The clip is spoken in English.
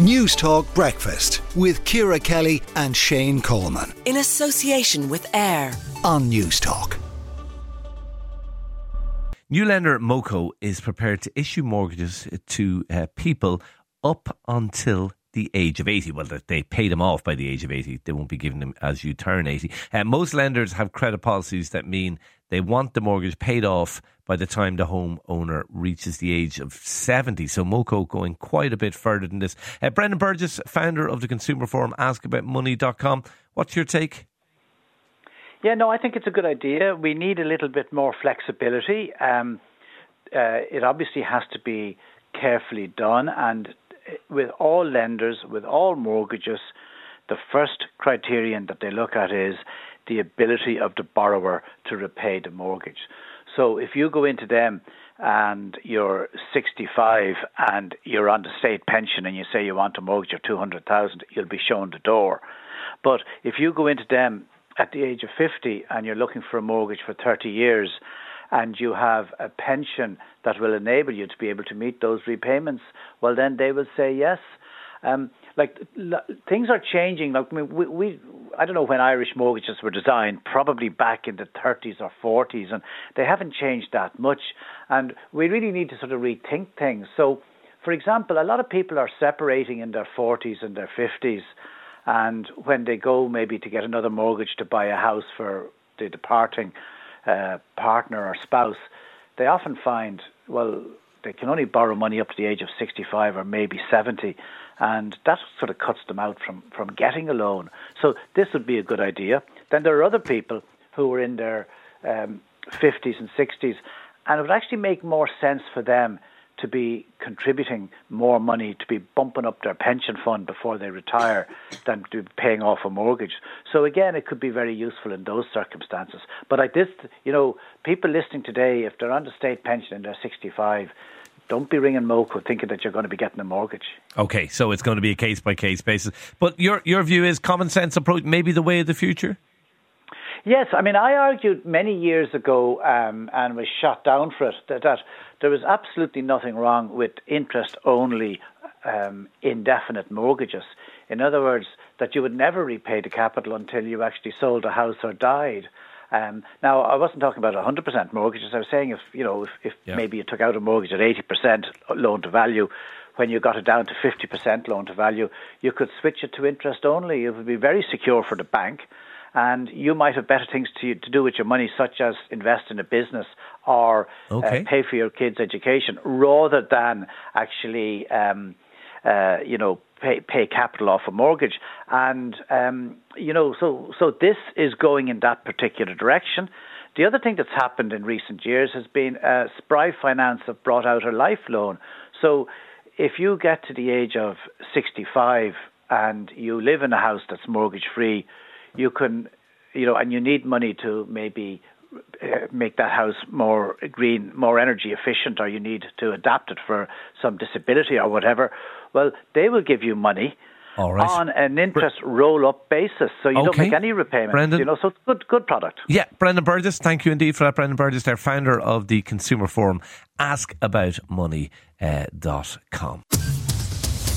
News Talk Breakfast with Ciara Kelly and Shane Coleman. In association with AIR on News Talk. New lender MoCo is prepared to issue mortgages to uh, people up until the age of 80. Well, they pay them off by the age of 80. They won't be giving them as you turn 80. Uh, most lenders have credit policies that mean they want the mortgage paid off by the time the homeowner reaches the age of 70. So MoCo going quite a bit further than this. Uh, Brendan Burgess, founder of the consumer forum askaboutmoney.com. What's your take? Yeah, no, I think it's a good idea. We need a little bit more flexibility. Um, uh, it obviously has to be carefully done, and with all lenders, with all mortgages, the first criterion that they look at is the ability of the borrower to repay the mortgage. So if you go into them and you're 65 and you're on the state pension and you say you want a mortgage of 200,000, you'll be shown the door. But if you go into them at the age of 50 and you're looking for a mortgage for 30 years and you have a pension that will enable you to be able to meet those repayments, well, then they will say yes. Um, like things are changing. Like I mean, we, we, I don't know when Irish mortgages were designed, probably back in the 30s or 40s, and they haven't changed that much. And we really need to sort of rethink things. So, for example, a lot of people are separating in their 40s and their 50s, and when they go maybe to get another mortgage to buy a house for the departing uh, partner or spouse, they often find well they can only borrow money up to the age of 65 or maybe 70 and that sort of cuts them out from, from getting a loan. So this would be a good idea. Then there are other people who are in their um, 50s and 60s, and it would actually make more sense for them to be contributing more money to be bumping up their pension fund before they retire than to be paying off a mortgage. So again, it could be very useful in those circumstances. But like this, you know, people listening today, if they're on the state pension and they're 65, don't be ringing MoCo thinking that you're going to be getting a mortgage. Okay, so it's going to be a case by case basis. But your your view is common sense approach maybe the way of the future. Yes, I mean I argued many years ago um, and was shot down for it that, that, there was absolutely nothing wrong with interest only um, indefinite mortgages. In other words, that you would never repay the capital until you actually sold a house or died. Um, now, I wasn't talking about 100% mortgages. I was saying if you know if, if yeah. maybe you took out a mortgage at 80% loan to value, when you got it down to 50% loan to value, you could switch it to interest only. It would be very secure for the bank, and you might have better things to to do with your money, such as invest in a business or uh, okay. uh, pay for your kids' education, rather than actually. Um, uh, you know, pay, pay capital off a mortgage. And, um, you know, so, so this is going in that particular direction. The other thing that's happened in recent years has been uh, Spry Finance have brought out a life loan. So if you get to the age of 65 and you live in a house that's mortgage free, you can, you know, and you need money to maybe uh, make that house more green, more energy efficient, or you need to adapt it for some disability or whatever, well, they will give you money. on an interest roll up basis. So you okay. don't make any repayments. Brendan, you know, so it's good good product. Yeah, Brendan Burgess, thank you indeed for that. Brendan Burgess, they're founder of the consumer forum askaboutmoney.com. Uh,